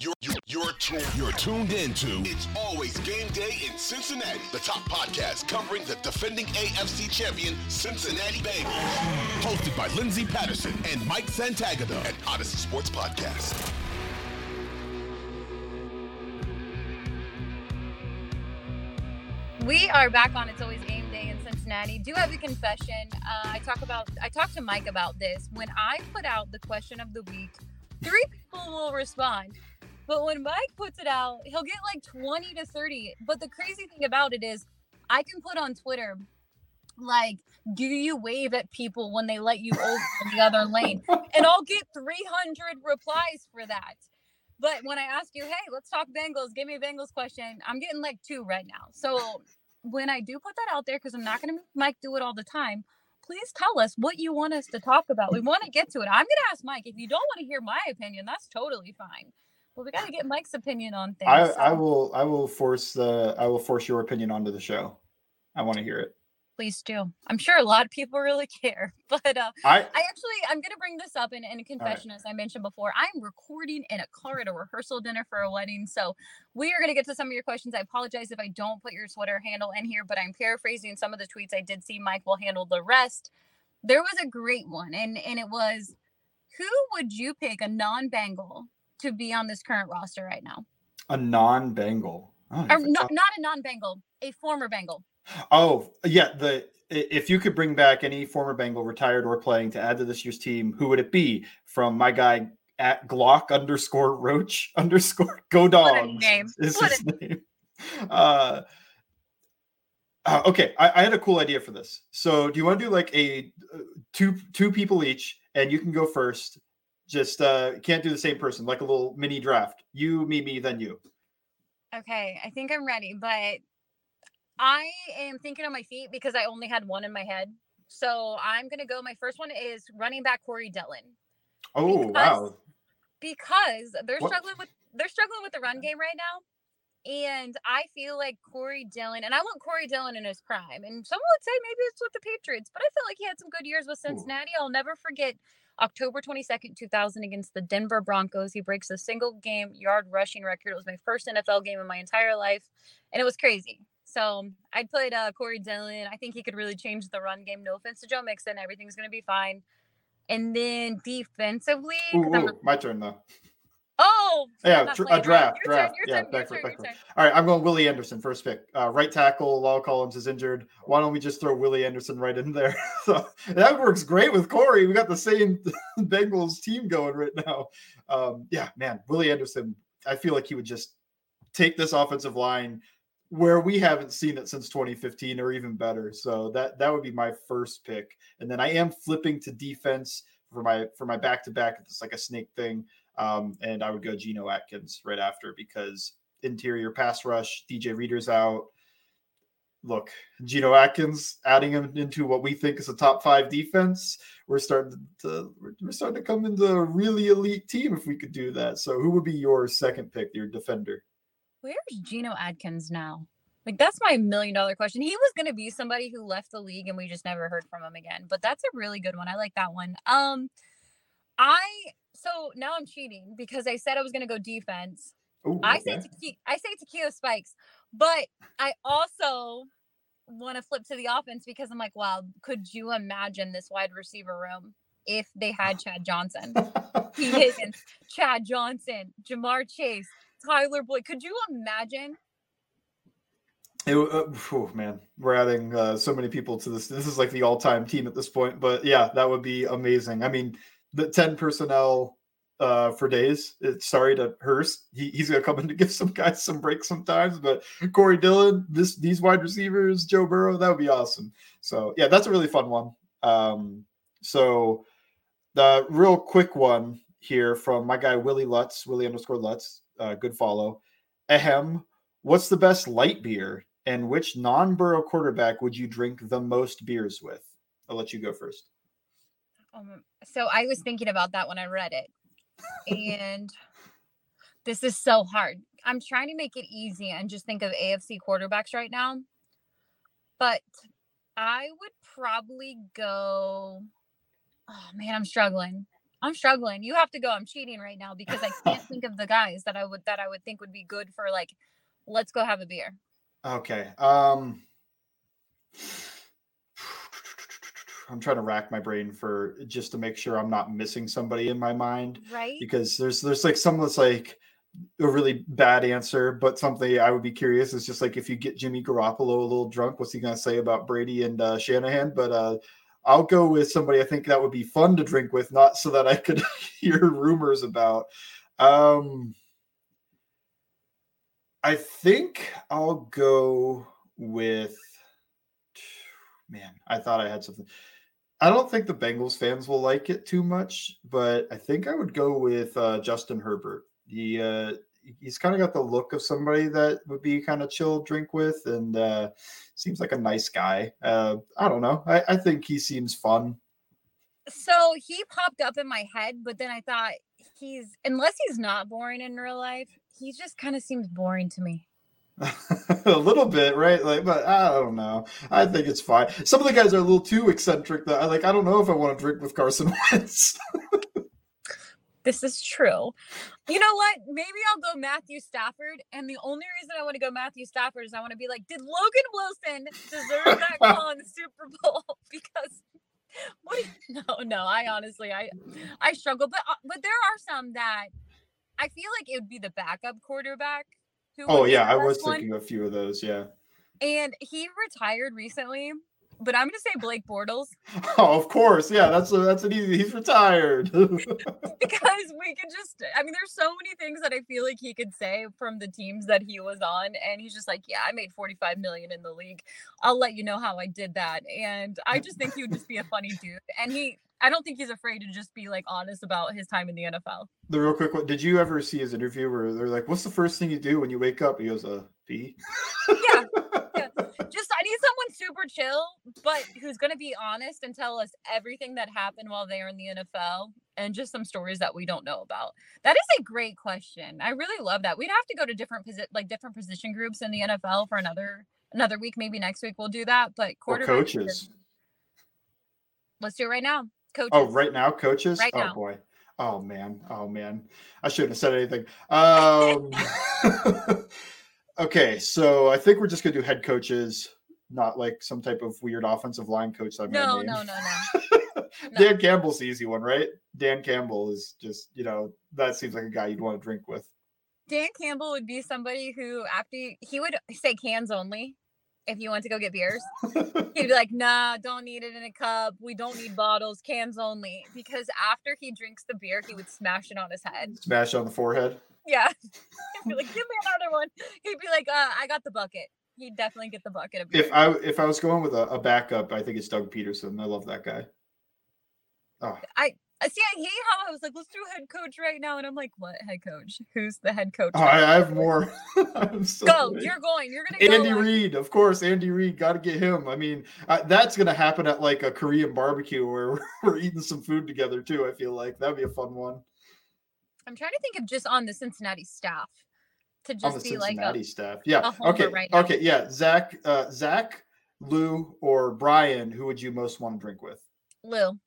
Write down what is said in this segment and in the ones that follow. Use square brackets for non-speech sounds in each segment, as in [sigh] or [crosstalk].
You're, you're, you're, tuned, you're tuned into It's Always Game Day in Cincinnati, the top podcast covering the defending AFC champion Cincinnati Bengals. Hosted by Lindsay Patterson and Mike Santagata, at Audacy Sports Podcast. We are back on It's Always Game Day in Cincinnati. Do have a confession. Uh, I talk about I talked to Mike about this. When I put out the question of the week, three people will respond. But when Mike puts it out, he'll get like 20 to 30. But the crazy thing about it is I can put on Twitter like, do you wave at people when they let you over in the other lane? [laughs] And I'll get 300 replies for that. But when I ask you, hey, let's talk Bengals, give me a Bengals question, I'm getting like two right now. So when I do put that out there, because I'm not going to make Mike do it all the time, please tell us what you want us to talk about. We want to get to it. I'm going to ask Mike. If you don't want to hear my opinion, that's totally fine. But we got to get Mike's opinion on things. I, so. I will I will force the I will force your opinion onto the show. I want to hear it. please do. I'm sure a lot of people really care. [laughs] But uh, I I actually I'm gonna bring this up in, in a confession as I mentioned before. I'm recording in a car at a rehearsal dinner for a wedding. So we are gonna get to some of your questions. I apologize if I don't put your Twitter handle in here, but I'm paraphrasing some of the tweets I did see. Mike will handle the rest. There was a great one, and and it was who would you pick a non-Bengal to be on this current roster right now? a non-Bengal. I don't Or not, a non-Bengal, a former Bengal. Oh, yeah. The if you could bring back any former Bengal, retired or playing, to add to this year's team, who would it be? From my guy at Glock underscore Roach [laughs] underscore Go What a Dogs name. is What his [laughs] name. Uh, uh, okay, I, I had a cool idea for this. So, do you want to do like a uh, two two people each, and you can go first. Just uh can't do the same person, like a little mini draft. You, me, me, then you. Okay, I think I'm ready, but I am thinking on my feet because I only had one in my head. So I'm gonna go. My first one is running back Corey Dillon Oh Because- wow! because they're What- struggling with they're struggling with the run game right now. And I feel like Corey Dillon, and I want Corey Dillon in his prime. And someone would say maybe it's with the Patriots, but I feel like he had some good years with Cincinnati. I'll never forget October 22nd, 2000, against the Denver Broncos. He breaks a single game yard rushing record. It was my first NFL game in my entire life, and it was crazy. So I'd put uh, Corey Dillon. I think he could really change the run game. No offense to Joe Mixon. Everything's going to be fine. And then defensively, Ooh, ooh, my turn though. Oh, Yeah, dr- a draft, Your draft. your Yeah, turn, back turn, back your All right, I'm going Willie Anderson first pick. Uh, right tackle, La'el Collins is injured. Why don't we just throw Willie Anderson right in there? [laughs] so that works great with Corey. We got the same [laughs] Bengals team going right now. Um, yeah, man, Willie Anderson. I feel like he would just take this offensive line where we haven't seen it since 2015 or even better. So that that would be my first pick. And then I am flipping to defense for my for my back to back. It's like a snake thing. Um, and I would go Geno Atkins right after because interior pass rush, DJ Reader's out. Look, Geno Atkins adding him into what we think is a top five defense. We're starting to we're- starting to come into a really elite team if we could do that. So, who would be your second pick, your defender? Where's Geno Atkins now? Like that's my million dollar question. He was gonna be somebody who left the league and we just never heard from him again. But that's a really good one. I like that one. Um I so now I'm cheating because I said I was gonna go defense. Ooh, I okay. say Taki- I say Takeo Spikes, but I also want to flip to the offense because I'm like, wow, could you imagine this wide receiver room if they had Chad Johnson? [laughs] Tee Higgins, Chad Johnson, Ja'Marr Chase, Tyler Boyd. Could you imagine? It, uh, phew, man, we're adding uh, so many people to this. This is like the all-time team at this point. But yeah, that would be amazing. I mean, the ten personnel uh, for days. It's sorry to Hurst. He, he's gonna come in to give some guys some breaks sometimes. But Corey Dillon, this these wide receivers, Joe Burrow, that would be awesome. So yeah, that's a really fun one. Um, so the real quick one here from my guy Willie Lutz, Willie underscore Lutz, uh, good follow. Ahem. What's the best light beer and which non-Burrow quarterback would you drink the most beers with? I'll let you go first. Um, so I was thinking about that when I read it. And this is so hard. I'm trying to make it easy and just think of AFC quarterbacks right now. But I would probably go. Oh man, I'm struggling. I'm struggling. You have to go. I'm cheating right now because I can't [laughs] think of the guys that I would that I would think would be good for like let's go have a beer. Okay. Um I'm trying to rack my brain for just to make sure I'm not missing somebody in my mind. Right. Because there's there's like some that's like a really bad answer, but something I would be curious is just like if you get Jimmy Garoppolo a little drunk, what's he gonna say about Brady and uh, Shanahan? But uh I'll go with somebody I think that would be fun to drink with, not so that I could [laughs] hear rumors about. Um I think I'll go with man, I thought I had something. I don't think the Bengals fans will like it too much, but I think I would go with uh, Justin Herbert. He uh, he's kind of got the look of somebody that would be kind of chill drink with, and uh, seems like a nice guy. Uh, I don't know. I, I think he seems fun. So he popped up in my head, but then I thought he's unless he's not boring in real life, he just kind of seems boring to me. [laughs] a little bit, right? Like, but I don't know. I think it's fine. Some of the guys are a little too eccentric. That I like. I don't know if I want to drink with Carson [laughs] Wentz. this is true. You know what? Maybe I'll go Matthew Stafford. And the only reason I want to go Matthew Stafford is I want to be like, did Logan Wilson deserve that call in the Super Bowl? [laughs] because what? You, no, no. I honestly, I, I struggle. But uh, but there are some that I feel like it would be the backup quarterback oh yeah, I was one. thinking a few of those. Yeah. And he retired recently, but I'm going to say Blake Bortles. [laughs] Oh, of course. Yeah, that's a, that's an easy. He's retired. [laughs] [laughs] because we can just. I mean, there's so many things that I feel like he could say from the teams that he was on, and he's just like, "Yeah, I made 45 million in the league. I'll let you know how I did that." And I just think he would just be a funny dude, and he I don't think he's afraid to just be like honest about his time in the NFL. The real quick one: Did you ever see his interview where they're like, "What's the first thing you do when you wake up?" He goes, "Uh, pee." yeah, [laughs] yeah. Just I need someone super chill, but who's going to be honest and tell us everything that happened while they're in the NFL and just some stories that we don't know about. That is a great question. I really love that. We'd have to go to different posi- like different position groups in the NFL for another another week. Maybe next week we'll do that. But quarter coaches. Let's do it right now. Oh, coaches. Oh, right now, coaches. Right oh now. boy. Oh man. Oh man. I shouldn't have said anything. Um, [laughs] okay, so I think we're just gonna do head coaches, not like some type of weird offensive line coach. That no, no, no, [laughs] no, Dan Campbell's the easy one, right? Dan Campbell is just you know that seems like a guy you'd want to drink with. Dan Campbell would be somebody who after he would say cans only if you went to go get beers. [laughs] He'd be like, nah, don't need it in a cup. We don't need bottles, cans only. Because after he drinks the beer, he would smash it on his head. Smash on the forehead? Yeah. [laughs] He'd be like, give me another one. He'd be like, uh, I got the bucket. He'd definitely get the bucket of beer. If I if I was going with a, a backup, I think it's Doug Pederson. I love that guy. Oh. I see, I hate how I was like, let's do head coach right now. And I'm like, what head coach? Who's the head coach? I, I, have more. [laughs] [laughs] so go, late. you're going. You're gonna Andy go Reid, of course. Andy Reid, got to get him. I mean, uh, that's gonna happen at like a Korean barbecue where [laughs] we're eating some food together too. I feel like that'd be a fun one. I'm trying to think of just on the Cincinnati staff to just be Cincinnati like a staff. Yeah. okay. Right okay. Yeah. Zac, uh, Zac, Lou, or Brian. Who would you most want to drink with? Lou.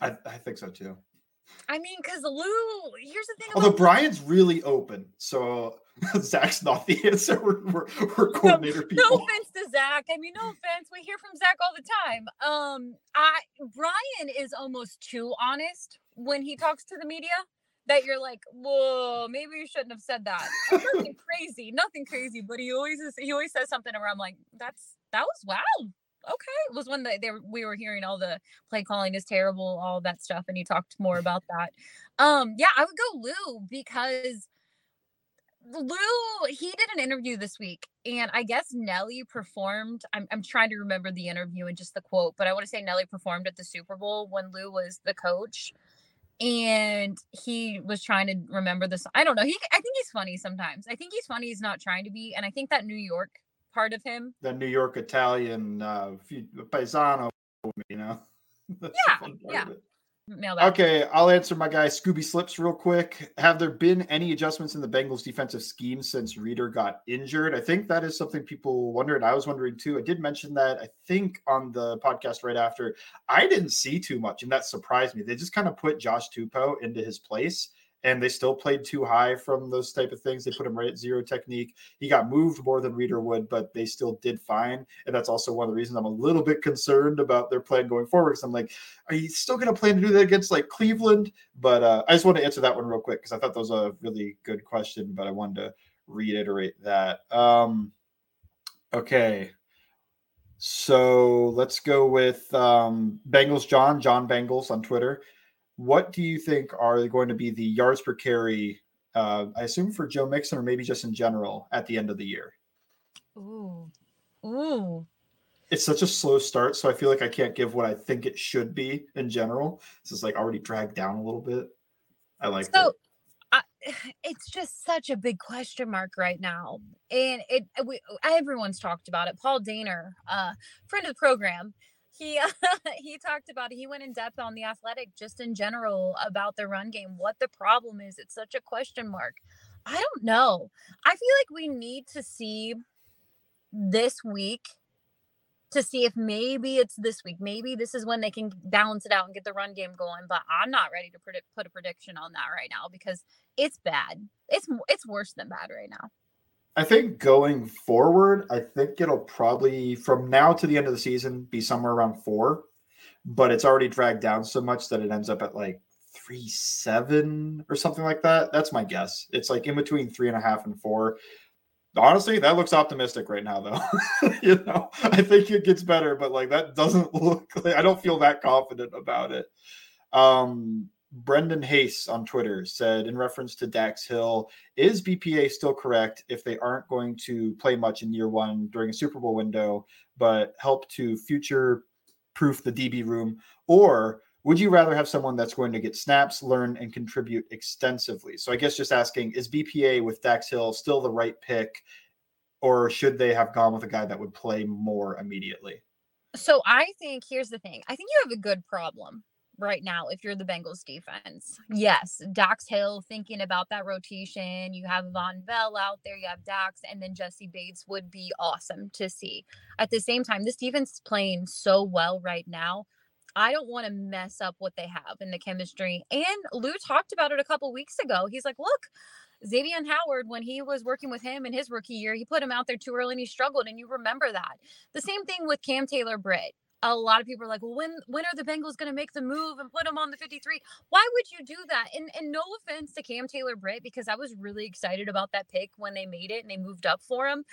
I, I think so too. I mean, because Lou, here's the thing. Although Brian's really open, so [laughs] Zac's not the answer. [laughs] We're, we're, we're coordinator no, people. No offense to Zac. I mean, no offense. We hear from Zac all the time. Um, I Brian is almost too honest when he talks to the media. That you're like, whoa, maybe you shouldn't have said that. [laughs] nothing crazy, nothing crazy. But he always is, he always says something where I'm like, that's that was wow, okay was when the, they were, we were hearing all the play calling is terrible all that stuff and he talked more about that. Um yeah i would go lou because lou he did an interview this week and i guess nelly performed I'm, I'm trying to remember the interview and just the quote but i want to say nelly performed at the super bowl when lou was the coach and he was trying to remember this i don't know he i think he's funny sometimes. I think he's funny he's not trying to be and i think that new york part of him. The New York Italian uh, paisano, you know. [laughs] yeah, yeah. Okay, I'll answer my guy Scooby Slips real quick. Have there been any adjustments in the Bengals defensive scheme since Reader got injured? I think that is something people wonder, and I was wondering too. I did mention that I think on the podcast right after. I didn't see too much, and that surprised me. They just kind of put Josh Tupou into his place and they still played two high from those type of things. They put him right at zero technique. He got moved more than Reader would, but they still did fine. And that's also one of the reasons I'm a little bit concerned about their plan going forward. Because I'm like, are you still going to plan to do that against like Cleveland? But uh, I just want to answer that one real quick because I thought that was a really good question, but I wanted to reiterate that. Um, okay. So let's go with um, Bengals John, John Bengals on Twitter. What do you think are going to be the yards per carry? Uh, I assume for Joe Mixon or maybe just in general at the end of the year. Ooh, ooh. It's such a slow start, so I feel like I can't give what I think it should be in general. This is like already dragged down a little bit. I like so, it. I, [sighs] it's just such a big question mark right now, and it we, everyone's talked about it. Paul Dehner, uh, friend of the program, he uh, [laughs] he talked about he went in depth on the athletic just in general about the run game what the problem is it's such a question mark. I don't know. I feel like we need to see this week to see if maybe it's this week. Maybe this is when they can balance it out and get the run game going but i'm not ready to predict, put a prediction on that right now because it's bad. It's it's worse than bad right now I think going forward, I think it'll probably from now to the end of the season be somewhere around four, but it's already dragged down so much that it ends up at like three seven or something like that. That's my guess. It's like in between three and a half and four. Honestly, that looks optimistic right now, though. [laughs] you know, I think it gets better, but like that doesn't [laughs] look like I don't feel that confident about it. Um, Brendan Hayes on Twitter said, in reference to Dax Hill, is BPA still correct if they aren't going to play much in year one during a Super Bowl window, but help to future proof the DB room? Or would you rather have someone that's going to get snaps, learn, and contribute extensively? So I guess just asking, is BPA with Dax Hill still the right pick? Or should they have gone with a guy that would play more immediately? So I think here's the thing. I think you have a good problem right now if you're the Bengals defense. Yes, Dax Hill thinking about that rotation. You have Vonn Bell out there, you have Dax, and then Jessie Bates would be awesome to see. At the same time, this defense is playing so well right now. I don't want to mess up what they have in the chemistry. And Lou talked about it a couple weeks ago. He's like, look, Xavien Howard, when he was working with him in his rookie year, he put him out there too early and he struggled. And you remember that. The same thing with Cam Taylor Britt a lot of people are like, well, when when are the Bengals going to make the move and put him on the 53? Why would you do that? And and no offense to Cam Taylor Britt, because I was really excited about that pick when they made it and they moved up for him.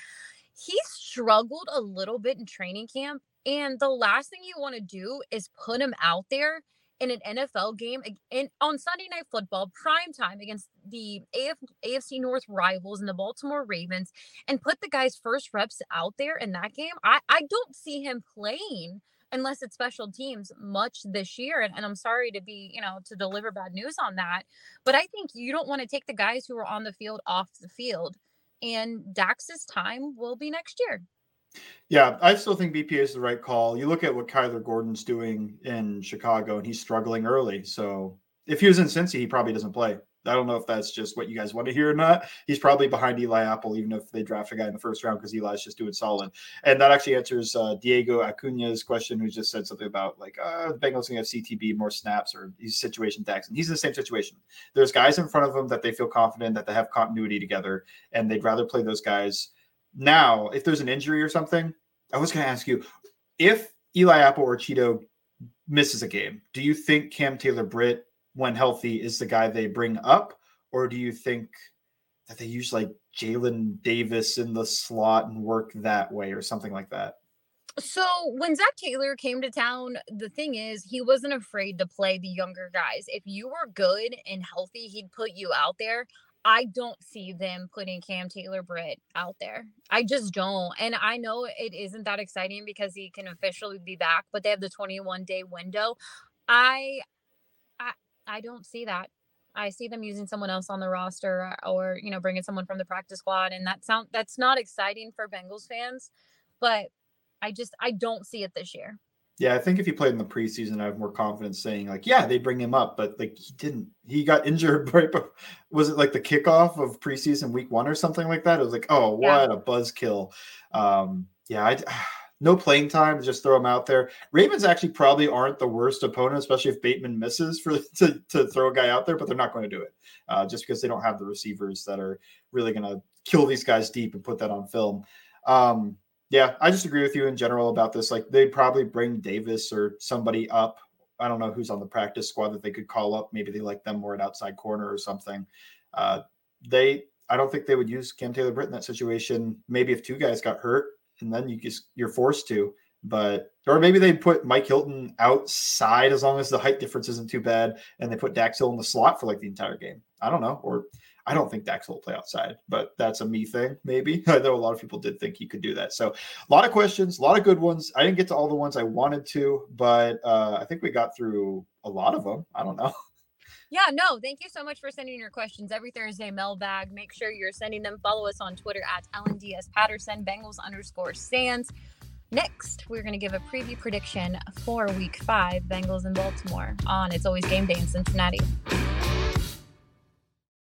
He struggled a little bit in training camp. And the last thing you want to do is put him out there in an NFL game in, on Sunday Night Football, prime time against the AF, AFC North rivals and the Baltimore Ravens, and put the guy's first reps out there in that game. I, I don't see him playing unless it's special teams much this year. And, and I'm sorry to be, you know, to deliver bad news on that. But I think you don't want to take the guys who are on the field off the field. And Dax's time will be next year. Yeah, I still think BPA is the right call. You look at what Kyler Gordon's doing in Chicago, and he's struggling early. So if he was in Cincy, he probably doesn't play. I don't know if that's just what you guys want to hear or not. He's probably behind Eli Apple, even if they draft a guy in the first round because Eli's just doing solid. And that actually answers uh, Diego Acuna's question, who just said something about like uh, the Bengals going to have CTB more snaps or these situation Dax. And he's in the same situation. There's guys in front of him that they feel confident that they have continuity together, and they'd rather play those guys. Now, if there's an injury or something, I was going to ask you if Eli Apple or Chido misses a game, do you think Cam Taylor Britt when healthy, is the guy they bring up, or do you think that they use like Jalen Davis in the slot and work that way, or something like that? So when Zac Taylor came to town, the thing is he wasn't afraid to play the younger guys. If you were good and healthy, he'd put you out there. I don't see them putting Cam Taylor Britt out there. I just don't. And I know it isn't that exciting because he can officially be back, but they have the 21 day window. I I don't see that. I see them using someone else on the roster uh, or, you know, bringing someone from the practice squad. And that sound that's not exciting for Bengals fans, but I just I don't see it this year. Yeah, I think if he played in the preseason, I have more confidence saying like, yeah, they bring him up, but like he didn't. He got [laughs] injured right. Before, was it like the kickoff of preseason week one or something like that? It was like, oh, what yeah. a buzzkill. Um, yeah, I, [sighs] no playing time. Just throw him out there. Ravens actually probably aren't the worst opponent, especially if Bateman misses for [laughs] to, to throw a guy out there, but they're not going to do it uh, just because they don't have the receivers that are really going to kill these guys deep and put that on film. Um, yeah, I just agree with you in general about this. Like they'd probably bring Davis or somebody up. I don't know who's on the practice squad that they could call up. Maybe they like them more at outside corner or something. Uh, they, I don't think they would use Cam Taylor Britt in that situation. Maybe if two guys got hurt, and then you just you're forced to. But or maybe they put Mike Hilton outside as long as the height difference isn't too bad, and they put Dax Hill in the slot for like the entire game. I don't know, or I don't think Dax will play outside, but that's a me thing, maybe. [laughs] I know a lot of people did think he could do that. So a lot of questions, a lot of good ones. I didn't get to all the ones I wanted to, but uh, I think we got through a lot of them. I don't know. [laughs] Yeah, no, thank you so much for sending your questions every Thursday mailbag. Make sure you're sending them. Follow us on Twitter at LNDS Patterson, Bengals underscore stands. Next, we're going to give a preview prediction for week five, Bengals in Baltimore on It's Always Game Day in Cincinnati.